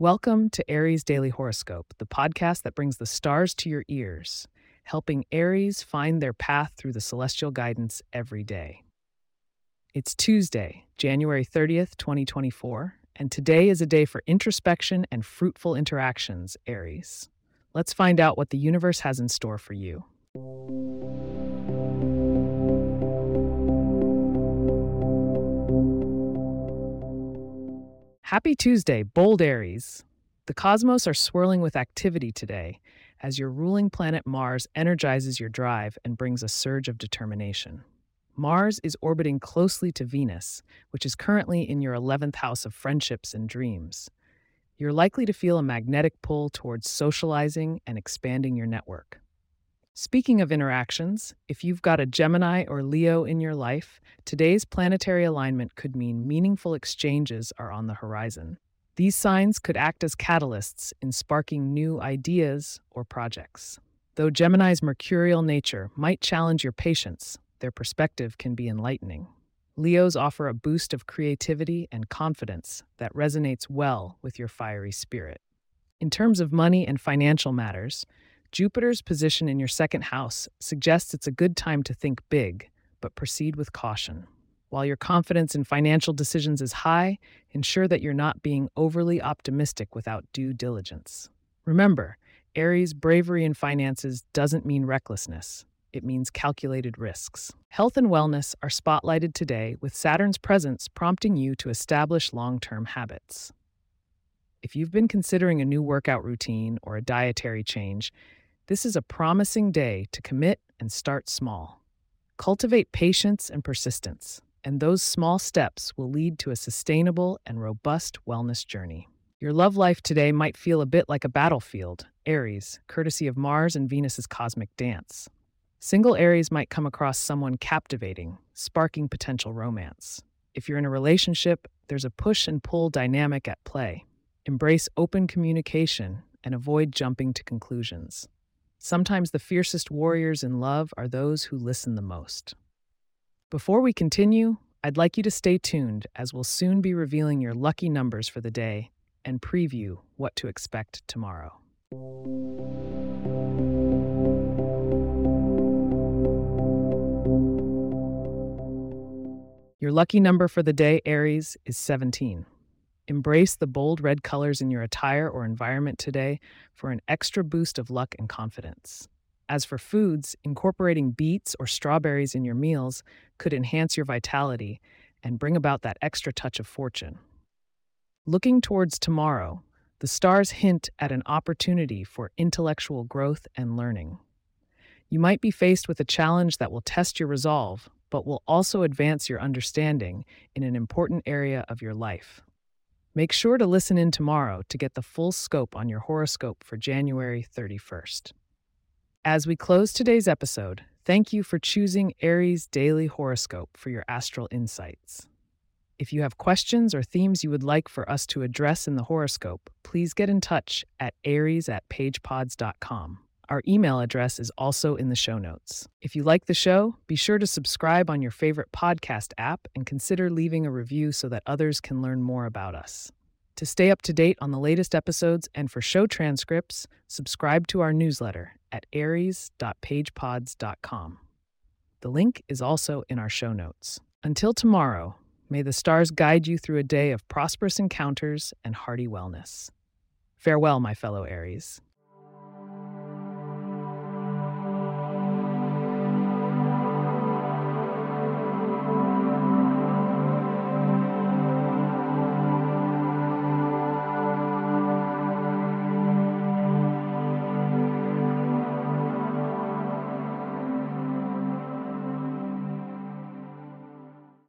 Welcome to Aries Daily Horoscope, the podcast that brings the stars to your ears, helping Aries find their path through the celestial guidance every day. It's Tuesday, January 30th, 2024, and today is a day for introspection and fruitful interactions, Aries. Let's find out what the universe has in store for you. Happy Tuesday, bold Aries. The cosmos are swirling with activity today as your ruling planet Mars energizes your drive and brings a surge of determination. Mars is orbiting closely to Venus, which is currently in your 11th house of friendships and dreams. You're likely to feel a magnetic pull towards socializing and expanding your network. Speaking of interactions, if you've got a Gemini or Leo in your life, today's planetary alignment could mean meaningful exchanges are on the horizon. These signs could act as catalysts in sparking new ideas or projects. Though Gemini's mercurial nature might challenge your patience, their perspective can be enlightening. Leos offer a boost of creativity and confidence that resonates well with your fiery spirit. In terms of money and financial matters, Jupiter's position in your second house suggests it's a good time to think big, but proceed with caution. While your confidence in financial decisions is high, ensure that you're not being overly optimistic without due diligence. Remember, Aries' bravery in finances doesn't mean recklessness. It means calculated risks. Health and wellness are spotlighted today with Saturn's presence prompting you to establish long term habits. If you've been considering a new workout routine or a dietary change, this is a promising day to commit and start small. Cultivate patience and persistence, and those small steps will lead to a sustainable and robust wellness journey. Your love life today might feel a bit like a battlefield, Aries, courtesy of Mars and Venus's cosmic dance. Single Aries might come across someone captivating, sparking potential romance. If you're in a relationship, there's a push and pull dynamic at play. Embrace open communication and avoid jumping to conclusions. Sometimes the fiercest warriors in love are those who listen the most. Before we continue, I'd like you to stay tuned as we'll soon be revealing your lucky numbers for the day and preview what to expect tomorrow. Your lucky number for the day, Aries, is 17. Embrace the bold red colors in your attire or environment today for an extra boost of luck and confidence. As for foods, incorporating beets or strawberries in your meals could enhance your vitality and bring about that extra touch of fortune. Looking towards tomorrow, the stars hint at an opportunity for intellectual growth and learning. You might be faced with a challenge that will test your resolve, but will also advance your understanding in an important area of your life. Make sure to listen in tomorrow to get the full scope on your horoscope for January 31st. As we close today's episode, thank you for choosing Aries Daily Horoscope for your astral insights. If you have questions or themes you would like for us to address in the horoscope, please get in touch at aries at pagepods.com. Our email address is also in the show notes. If you like the show, be sure to subscribe on your favorite podcast app and consider leaving a review so that others can learn more about us. To stay up to date on the latest episodes and for show transcripts, subscribe to our newsletter at aries.pagepods.com. The link is also in our show notes. Until tomorrow, may the stars guide you through a day of prosperous encounters and hearty wellness. Farewell, my fellow Aries.